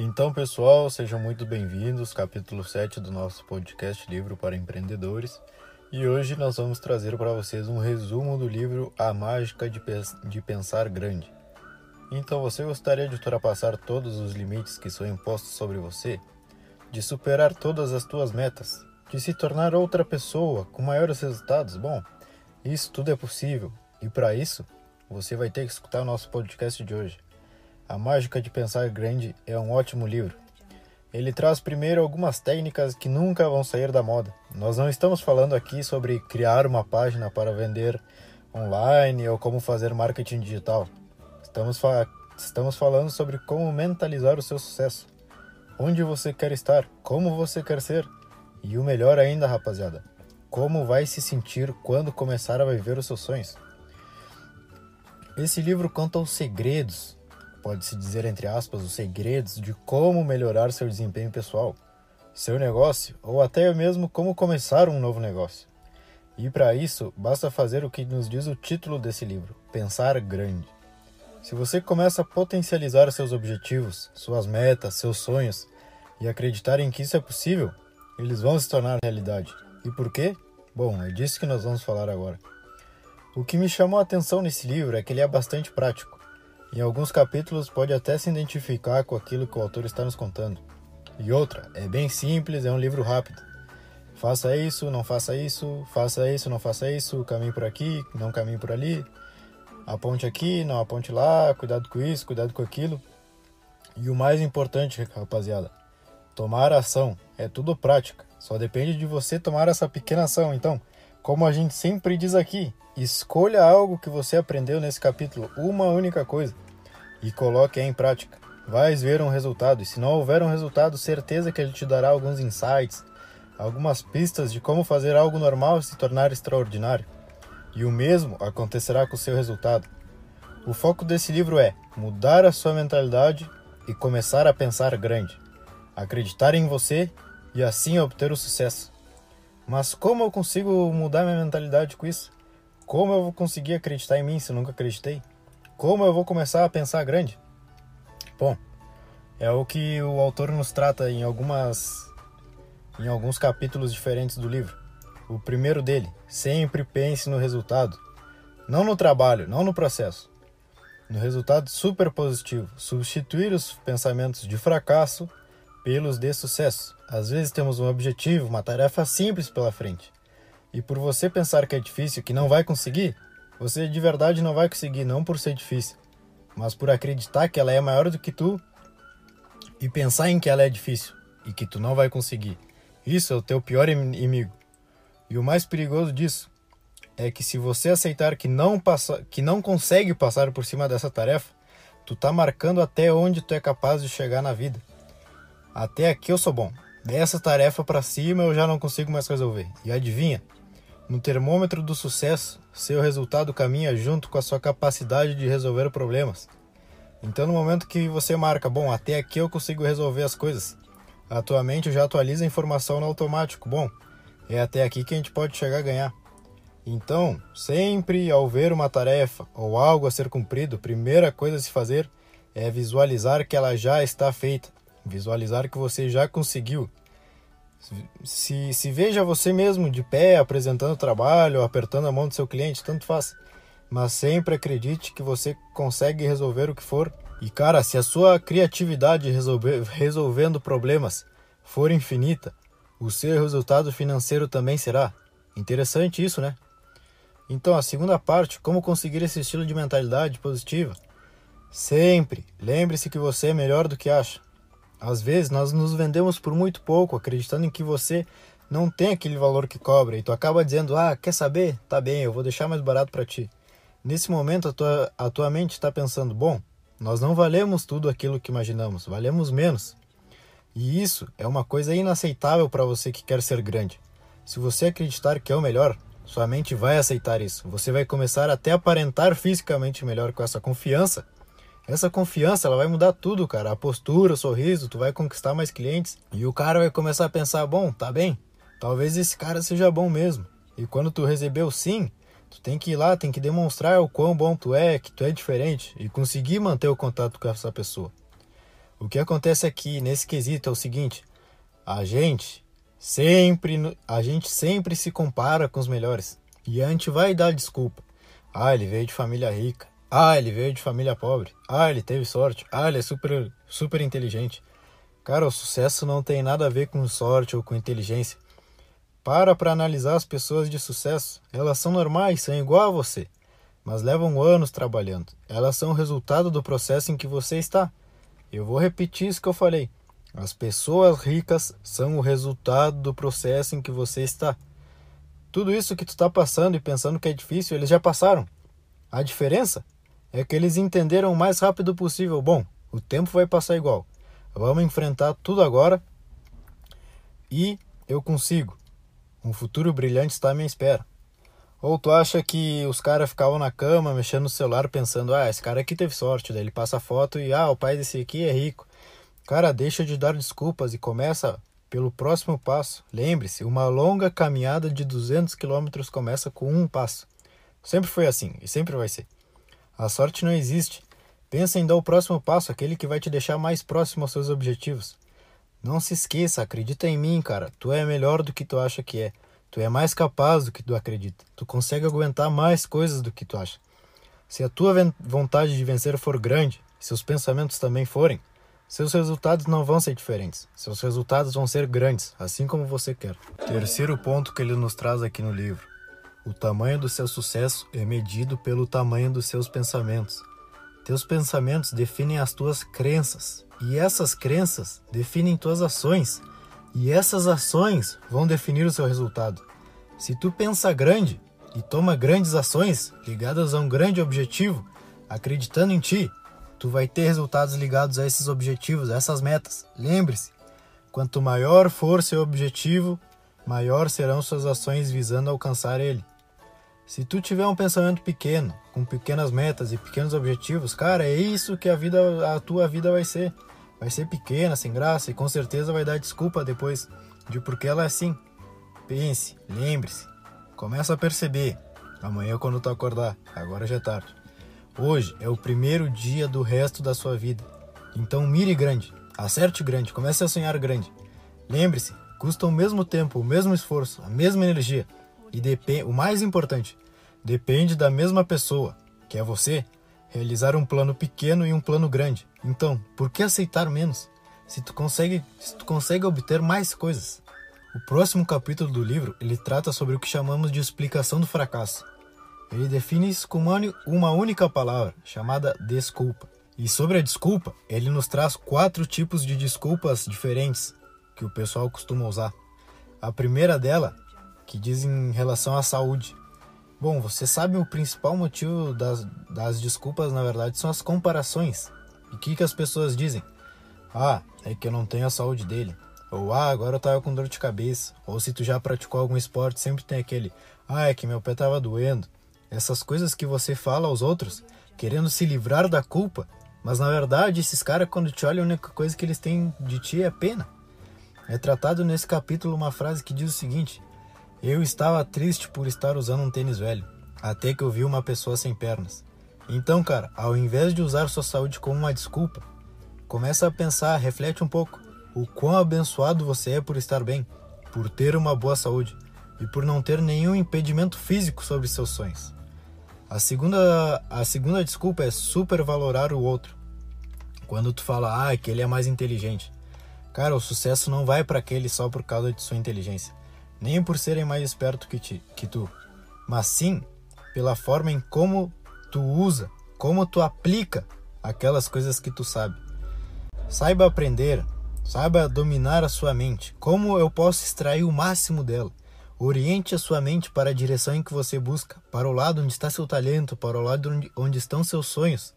Então, pessoal, sejam muito bem-vindos, capítulo 7 do nosso podcast Livro para Empreendedores. E hoje nós vamos trazer para vocês um resumo do livro A Mágica de, de Pensar Grande. Então, você gostaria de ultrapassar todos os limites que são impostos sobre você? De superar todas as tuas metas? De se tornar outra pessoa com maiores resultados? Bom, isso tudo é possível. E para isso, você vai ter que escutar o nosso podcast de hoje. A Mágica de Pensar Grande é um ótimo livro. Ele traz primeiro algumas técnicas que nunca vão sair da moda. Nós não estamos falando aqui sobre criar uma página para vender online ou como fazer marketing digital. Estamos, fa estamos falando sobre como mentalizar o seu sucesso. Onde você quer estar, como você quer ser. E o melhor ainda, rapaziada, como vai se sentir quando começar a viver os seus sonhos. Esse livro conta os segredos pode-se dizer entre aspas, os segredos de como melhorar seu desempenho pessoal, seu negócio ou até mesmo como começar um novo negócio. E para isso, basta fazer o que nos diz o título desse livro: pensar grande. Se você começa a potencializar seus objetivos, suas metas, seus sonhos e acreditar em que isso é possível, eles vão se tornar realidade. E por quê? Bom, é disso que nós vamos falar agora. O que me chamou a atenção nesse livro é que ele é bastante prático. Em alguns capítulos pode até se identificar com aquilo que o autor está nos contando. E outra, é bem simples, é um livro rápido. Faça isso, não faça isso, faça isso, não faça isso, caminhe por aqui, não caminhe por ali, aponte aqui, não aponte lá, cuidado com isso, cuidado com aquilo. E o mais importante, rapaziada, tomar ação. É tudo prática, só depende de você tomar essa pequena ação. Então, como a gente sempre diz aqui, escolha algo que você aprendeu nesse capítulo, uma única coisa, e coloque em prática. Vais ver um resultado, e se não houver um resultado, certeza que ele te dará alguns insights, algumas pistas de como fazer algo normal se tornar extraordinário. E o mesmo acontecerá com o seu resultado. O foco desse livro é mudar a sua mentalidade e começar a pensar grande, acreditar em você e assim obter o sucesso. Mas como eu consigo mudar minha mentalidade com isso? Como eu vou conseguir acreditar em mim se eu nunca acreditei? Como eu vou começar a pensar grande? Bom, é o que o autor nos trata em algumas em alguns capítulos diferentes do livro. O primeiro dele, sempre pense no resultado, não no trabalho, não no processo. No resultado super positivo, substituir os pensamentos de fracasso pelos de sucesso. Às vezes temos um objetivo, uma tarefa simples pela frente. E por você pensar que é difícil, que não vai conseguir, você de verdade não vai conseguir, não por ser difícil, mas por acreditar que ela é maior do que tu e pensar em que ela é difícil e que tu não vai conseguir. Isso é o teu pior inimigo. E o mais perigoso disso é que se você aceitar que não passa, que não consegue passar por cima dessa tarefa, tu tá marcando até onde tu é capaz de chegar na vida. Até aqui eu sou bom. Dessa tarefa para cima eu já não consigo mais resolver. E adivinha? No termômetro do sucesso, seu resultado caminha junto com a sua capacidade de resolver problemas. Então, no momento que você marca, bom, até aqui eu consigo resolver as coisas, atualmente já atualiza a informação no automático, bom, é até aqui que a gente pode chegar a ganhar. Então, sempre ao ver uma tarefa ou algo a ser cumprido, a primeira coisa a se fazer é visualizar que ela já está feita visualizar que você já conseguiu. Se, se veja você mesmo de pé, apresentando o trabalho, apertando a mão do seu cliente, tanto faz. Mas sempre acredite que você consegue resolver o que for. E cara, se a sua criatividade resolver, resolvendo problemas for infinita, o seu resultado financeiro também será. Interessante isso, né? Então, a segunda parte, como conseguir esse estilo de mentalidade positiva? Sempre lembre-se que você é melhor do que acha. Às vezes nós nos vendemos por muito pouco, acreditando em que você não tem aquele valor que cobra e tu acaba dizendo: "Ah, quer saber? Tá bem, eu vou deixar mais barato para ti". Nesse momento a tua, a tua mente está pensando: "Bom, nós não valemos tudo aquilo que imaginamos, valemos menos". E isso é uma coisa inaceitável para você que quer ser grande. Se você acreditar que é o melhor, sua mente vai aceitar isso. Você vai começar até a aparentar fisicamente melhor com essa confiança essa confiança, ela vai mudar tudo, cara. A postura, o sorriso, tu vai conquistar mais clientes. E o cara vai começar a pensar, bom, tá bem, talvez esse cara seja bom mesmo. E quando tu recebeu sim, tu tem que ir lá, tem que demonstrar o quão bom tu é, que tu é diferente e conseguir manter o contato com essa pessoa. O que acontece aqui nesse quesito é o seguinte: a gente sempre a gente sempre se compara com os melhores e a gente vai dar desculpa. Ah, ele veio de família rica. Ah, ele veio de família pobre. Ah, ele teve sorte. Ah, ele é super super inteligente. Cara, o sucesso não tem nada a ver com sorte ou com inteligência. Para para analisar as pessoas de sucesso. Elas são normais, são igual a você, mas levam anos trabalhando. Elas são o resultado do processo em que você está. Eu vou repetir isso que eu falei. As pessoas ricas são o resultado do processo em que você está. Tudo isso que tu está passando e pensando que é difícil, eles já passaram. A diferença é que eles entenderam o mais rápido possível. Bom, o tempo vai passar igual. Vamos enfrentar tudo agora e eu consigo. Um futuro brilhante está à minha espera. Ou tu acha que os caras ficavam na cama mexendo no celular pensando, ah, esse cara aqui teve sorte, daí ele passa a foto e ah, o pai desse aqui é rico. Cara, deixa de dar desculpas e começa pelo próximo passo. Lembre-se, uma longa caminhada de 200 quilômetros começa com um passo. Sempre foi assim e sempre vai ser. A sorte não existe. Pensa em dar o próximo passo, aquele que vai te deixar mais próximo aos seus objetivos. Não se esqueça, acredita em mim, cara. Tu é melhor do que tu acha que é. Tu é mais capaz do que tu acredita. Tu consegue aguentar mais coisas do que tu acha. Se a tua vontade de vencer for grande, seus pensamentos também forem, seus resultados não vão ser diferentes. Seus resultados vão ser grandes, assim como você quer. Terceiro ponto que ele nos traz aqui no livro. O tamanho do seu sucesso é medido pelo tamanho dos seus pensamentos. Teus pensamentos definem as tuas crenças, e essas crenças definem tuas ações, e essas ações vão definir o seu resultado. Se tu pensa grande e toma grandes ações ligadas a um grande objetivo, acreditando em ti, tu vai ter resultados ligados a esses objetivos, a essas metas. Lembre-se, quanto maior for seu objetivo, maior serão suas ações visando alcançar ele. Se tu tiver um pensamento pequeno, com pequenas metas e pequenos objetivos, cara, é isso que a vida, a tua vida vai ser. Vai ser pequena, sem graça e com certeza vai dar desculpa depois de porque ela é assim. Pense, lembre-se, começa a perceber. Amanhã quando tu acordar, agora já é tarde. Hoje é o primeiro dia do resto da sua vida. Então mire grande, acerte grande, comece a sonhar grande. Lembre-se, custa o mesmo tempo, o mesmo esforço, a mesma energia e depende, o mais importante, depende da mesma pessoa, que é você, realizar um plano pequeno e um plano grande. Então, por que aceitar menos? Se tu consegue, se tu consegue obter mais coisas. O próximo capítulo do livro, ele trata sobre o que chamamos de explicação do fracasso. Ele define isso com uma, uma única palavra, chamada desculpa. E sobre a desculpa, ele nos traz quatro tipos de desculpas diferentes que o pessoal costuma usar. A primeira dela que diz em relação à saúde. Bom, você sabe o principal motivo das, das desculpas, na verdade, são as comparações. E o que, que as pessoas dizem? Ah, é que eu não tenho a saúde dele. Ou ah, agora eu tava com dor de cabeça. Ou se tu já praticou algum esporte, sempre tem aquele ah, é que meu pé tava doendo. Essas coisas que você fala aos outros, querendo se livrar da culpa, mas na verdade esses caras quando te olham a única coisa que eles têm de ti é pena. É tratado nesse capítulo uma frase que diz o seguinte: eu estava triste por estar usando um tênis velho, até que eu vi uma pessoa sem pernas. Então, cara, ao invés de usar sua saúde como uma desculpa, começa a pensar, reflete um pouco o quão abençoado você é por estar bem, por ter uma boa saúde e por não ter nenhum impedimento físico sobre seus sonhos. A segunda, a segunda desculpa é supervalorar o outro. Quando tu fala, ah, que ele é mais inteligente. Cara, o sucesso não vai para aquele só por causa de sua inteligência nem por serem mais esperto que, ti, que tu, mas sim pela forma em como tu usa, como tu aplica aquelas coisas que tu sabe. Saiba aprender, saiba dominar a sua mente. Como eu posso extrair o máximo dela? Oriente a sua mente para a direção em que você busca, para o lado onde está seu talento, para o lado onde, onde estão seus sonhos.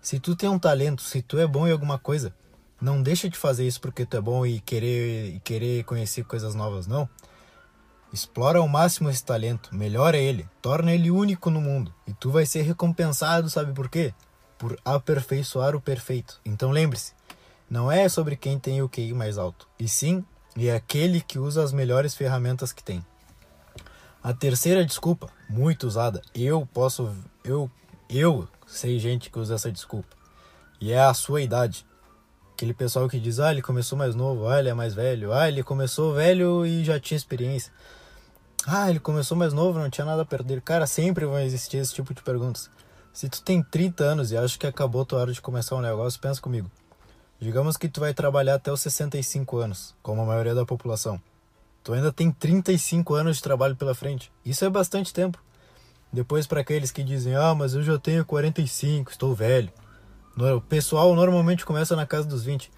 Se tu tem um talento, se tu é bom em alguma coisa, não deixa de fazer isso porque tu é bom e querer, e querer conhecer coisas novas, não. Explora ao máximo esse talento, melhora ele, torna ele único no mundo. E tu vai ser recompensado, sabe por quê? Por aperfeiçoar o perfeito. Então lembre-se, não é sobre quem tem o QI mais alto, e sim é aquele que usa as melhores ferramentas que tem. A terceira desculpa, muito usada, eu posso, eu, eu sei gente que usa essa desculpa, e é a sua idade. Aquele pessoal que diz, ah, ele começou mais novo, ah, ele é mais velho, ah, ele começou velho e já tinha experiência. Ah, ele começou mais novo, não tinha nada a perder. Cara, sempre vão existir esse tipo de perguntas. Se tu tem 30 anos e acha que acabou tua hora de começar um negócio, pensa comigo. Digamos que tu vai trabalhar até os 65 anos, como a maioria da população. Tu ainda tem 35 anos de trabalho pela frente. Isso é bastante tempo. Depois para aqueles que dizem: "Ah, mas eu já tenho 45, estou velho". O pessoal normalmente começa na casa dos 20.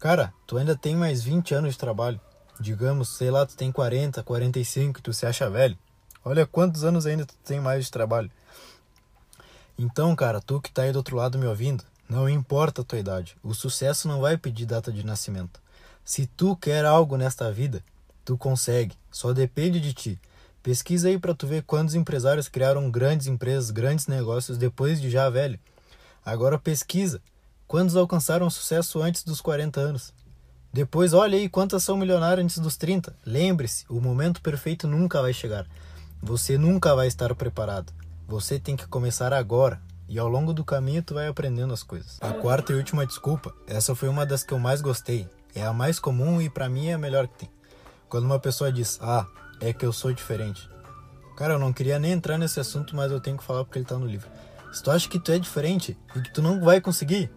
Cara, tu ainda tem mais 20 anos de trabalho. Digamos, sei lá, tu tem 40, 45, tu se acha velho. Olha quantos anos ainda tu tem mais de trabalho. Então, cara, tu que tá aí do outro lado me ouvindo, não importa a tua idade, o sucesso não vai pedir data de nascimento. Se tu quer algo nesta vida, tu consegue, só depende de ti. Pesquisa aí para tu ver quantos empresários criaram grandes empresas, grandes negócios depois de já velho. Agora pesquisa. Quantos alcançaram sucesso antes dos 40 anos? Depois olha aí quantas são milionárias antes dos 30. Lembre-se, o momento perfeito nunca vai chegar. Você nunca vai estar preparado. Você tem que começar agora. E ao longo do caminho tu vai aprendendo as coisas. A quarta e última desculpa, essa foi uma das que eu mais gostei. É a mais comum e para mim é a melhor que tem. Quando uma pessoa diz: "Ah, é que eu sou diferente". Cara, eu não queria nem entrar nesse assunto, mas eu tenho que falar porque ele tá no livro. Se tu acha que tu é diferente e que tu não vai conseguir,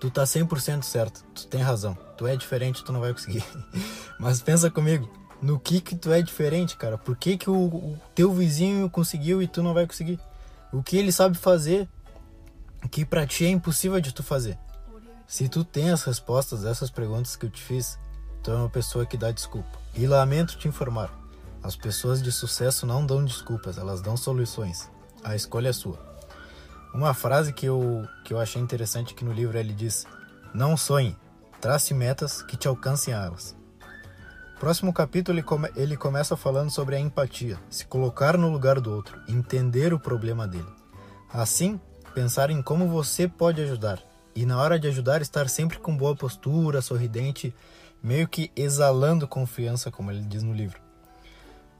tu tá 100% certo. Tu tem razão. Tu é diferente, tu não vai conseguir. Mas pensa comigo, no que que tu é diferente, cara? Por que que o, o teu vizinho conseguiu e tu não vai conseguir? O que ele sabe fazer que para ti é impossível de tu fazer? Se tu tem as respostas dessas perguntas que eu te fiz, tu é uma pessoa que dá desculpa. E lamento te informar, as pessoas de sucesso não dão desculpas, elas dão soluções. A escolha é sua. Uma frase que eu, que eu achei interessante aqui no livro ele diz: Não sonhe, trace metas que te alcancem elas. Próximo capítulo ele, come, ele começa falando sobre a empatia, se colocar no lugar do outro, entender o problema dele. Assim, pensar em como você pode ajudar e na hora de ajudar estar sempre com boa postura, sorridente, meio que exalando confiança, como ele diz no livro.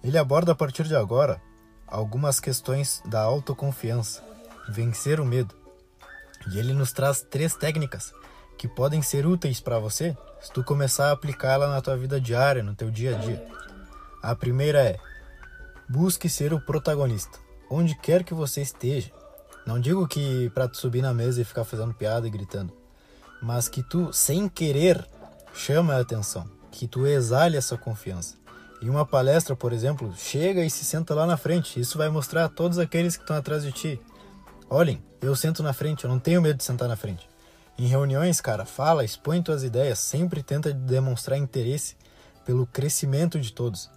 Ele aborda a partir de agora algumas questões da autoconfiança, vencer o medo. E ele nos traz três técnicas que podem ser úteis para você se tu começar a aplicá-la na tua vida diária, no teu dia a dia. A primeira é: busque ser o protagonista, onde quer que você esteja. Não digo que para tu subir na mesa e ficar fazendo piada e gritando, mas que tu, sem querer, chama a atenção, que tu exale essa confiança. Em uma palestra, por exemplo, chega e se senta lá na frente. Isso vai mostrar a todos aqueles que estão atrás de ti Olhem, eu sento na frente, eu não tenho medo de sentar na frente. Em reuniões, cara, fala, expõe tuas ideias, sempre tenta demonstrar interesse pelo crescimento de todos.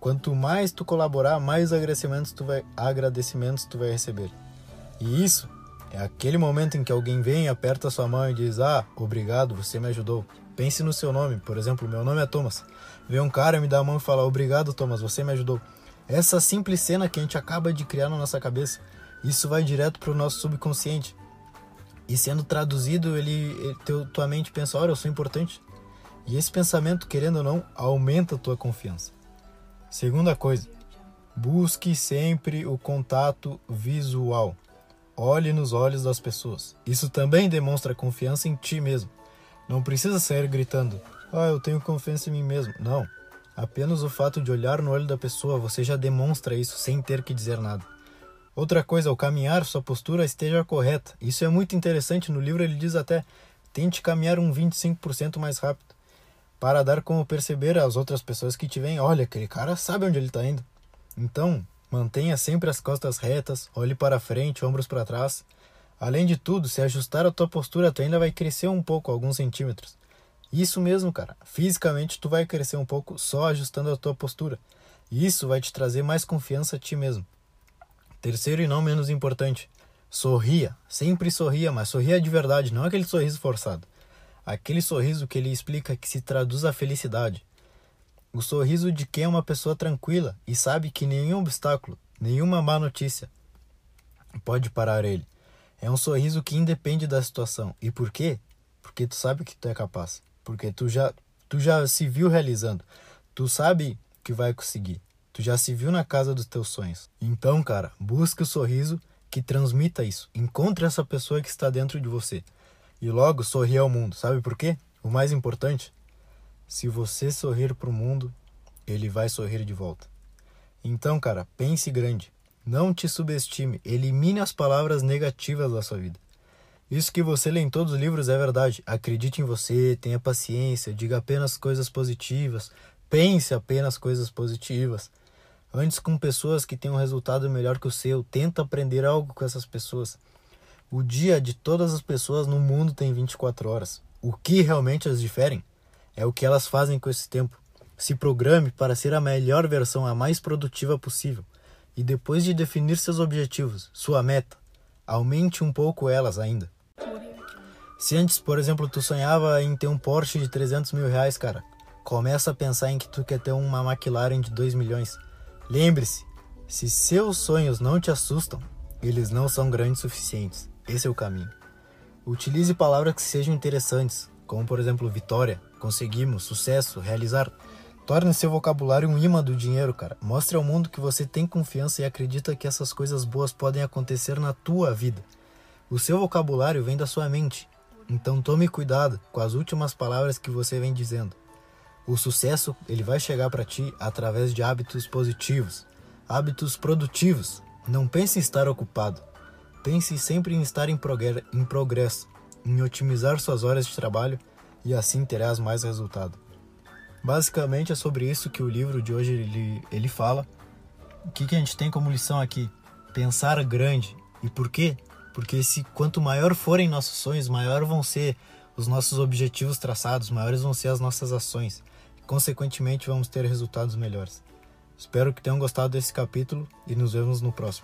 Quanto mais tu colaborar, mais agradecimentos tu vai, agradecimentos tu vai receber. E isso é aquele momento em que alguém vem, aperta sua mão e diz: Ah, obrigado, você me ajudou. Pense no seu nome, por exemplo, meu nome é Thomas. Vem um cara me dá a mão e fala: Obrigado, Thomas, você me ajudou. Essa simples cena que a gente acaba de criar na nossa cabeça isso vai direto para o nosso subconsciente. E sendo traduzido, ele, ele teu, tua mente pensa: olha, eu sou importante. E esse pensamento, querendo ou não, aumenta a tua confiança. Segunda coisa, busque sempre o contato visual. Olhe nos olhos das pessoas. Isso também demonstra confiança em ti mesmo. Não precisa sair gritando: "Ah, eu tenho confiança em mim mesmo". Não. Apenas o fato de olhar no olho da pessoa, você já demonstra isso sem ter que dizer nada. Outra coisa, ao caminhar, sua postura esteja correta. Isso é muito interessante. No livro ele diz até: tente caminhar um 25% mais rápido, para dar como perceber às outras pessoas que te veem: olha, aquele cara sabe onde ele está indo. Então, mantenha sempre as costas retas, olhe para frente, ombros para trás. Além de tudo, se ajustar a tua postura, tu ainda vai crescer um pouco, alguns centímetros. Isso mesmo, cara. Fisicamente, tu vai crescer um pouco só ajustando a tua postura. Isso vai te trazer mais confiança a ti mesmo. Terceiro e não menos importante, sorria. Sempre sorria, mas sorria de verdade, não aquele sorriso forçado. Aquele sorriso que ele explica que se traduz a felicidade. O sorriso de quem é uma pessoa tranquila e sabe que nenhum obstáculo, nenhuma má notícia pode parar ele. É um sorriso que independe da situação. E por quê? Porque tu sabe que tu é capaz. Porque tu já, tu já se viu realizando. Tu sabe que vai conseguir. Tu já se viu na casa dos teus sonhos. Então, cara, busque o sorriso que transmita isso. Encontre essa pessoa que está dentro de você. E logo sorrir ao mundo. Sabe por quê? O mais importante, se você sorrir para o mundo, ele vai sorrir de volta. Então, cara, pense grande. Não te subestime. Elimine as palavras negativas da sua vida. Isso que você lê em todos os livros é verdade. Acredite em você, tenha paciência, diga apenas coisas positivas, pense apenas coisas positivas. Antes com pessoas que têm um resultado melhor que o seu, tenta aprender algo com essas pessoas. O dia de todas as pessoas no mundo tem 24 horas. O que realmente as diferem é o que elas fazem com esse tempo. Se programe para ser a melhor versão, a mais produtiva possível. E depois de definir seus objetivos, sua meta, aumente um pouco elas ainda. Se antes, por exemplo, tu sonhava em ter um Porsche de 300 mil reais, cara, começa a pensar em que tu quer ter uma McLaren de 2 milhões. Lembre-se, se seus sonhos não te assustam, eles não são grandes o suficientes. Esse é o caminho. Utilize palavras que sejam interessantes, como por exemplo vitória, conseguimos, sucesso, realizar. Torne seu vocabulário um imã do dinheiro, cara. Mostre ao mundo que você tem confiança e acredita que essas coisas boas podem acontecer na tua vida. O seu vocabulário vem da sua mente, então tome cuidado com as últimas palavras que você vem dizendo. O sucesso ele vai chegar para ti através de hábitos positivos, hábitos produtivos. Não pense em estar ocupado. Pense sempre em estar em, em progresso, em otimizar suas horas de trabalho e assim terás mais resultado. Basicamente é sobre isso que o livro de hoje ele, ele fala. O que, que a gente tem como lição aqui? Pensar grande. E por quê? Porque se quanto maior forem nossos sonhos, maior vão ser os nossos objetivos traçados, maiores vão ser as nossas ações consequentemente vamos ter resultados melhores. Espero que tenham gostado desse capítulo e nos vemos no próximo.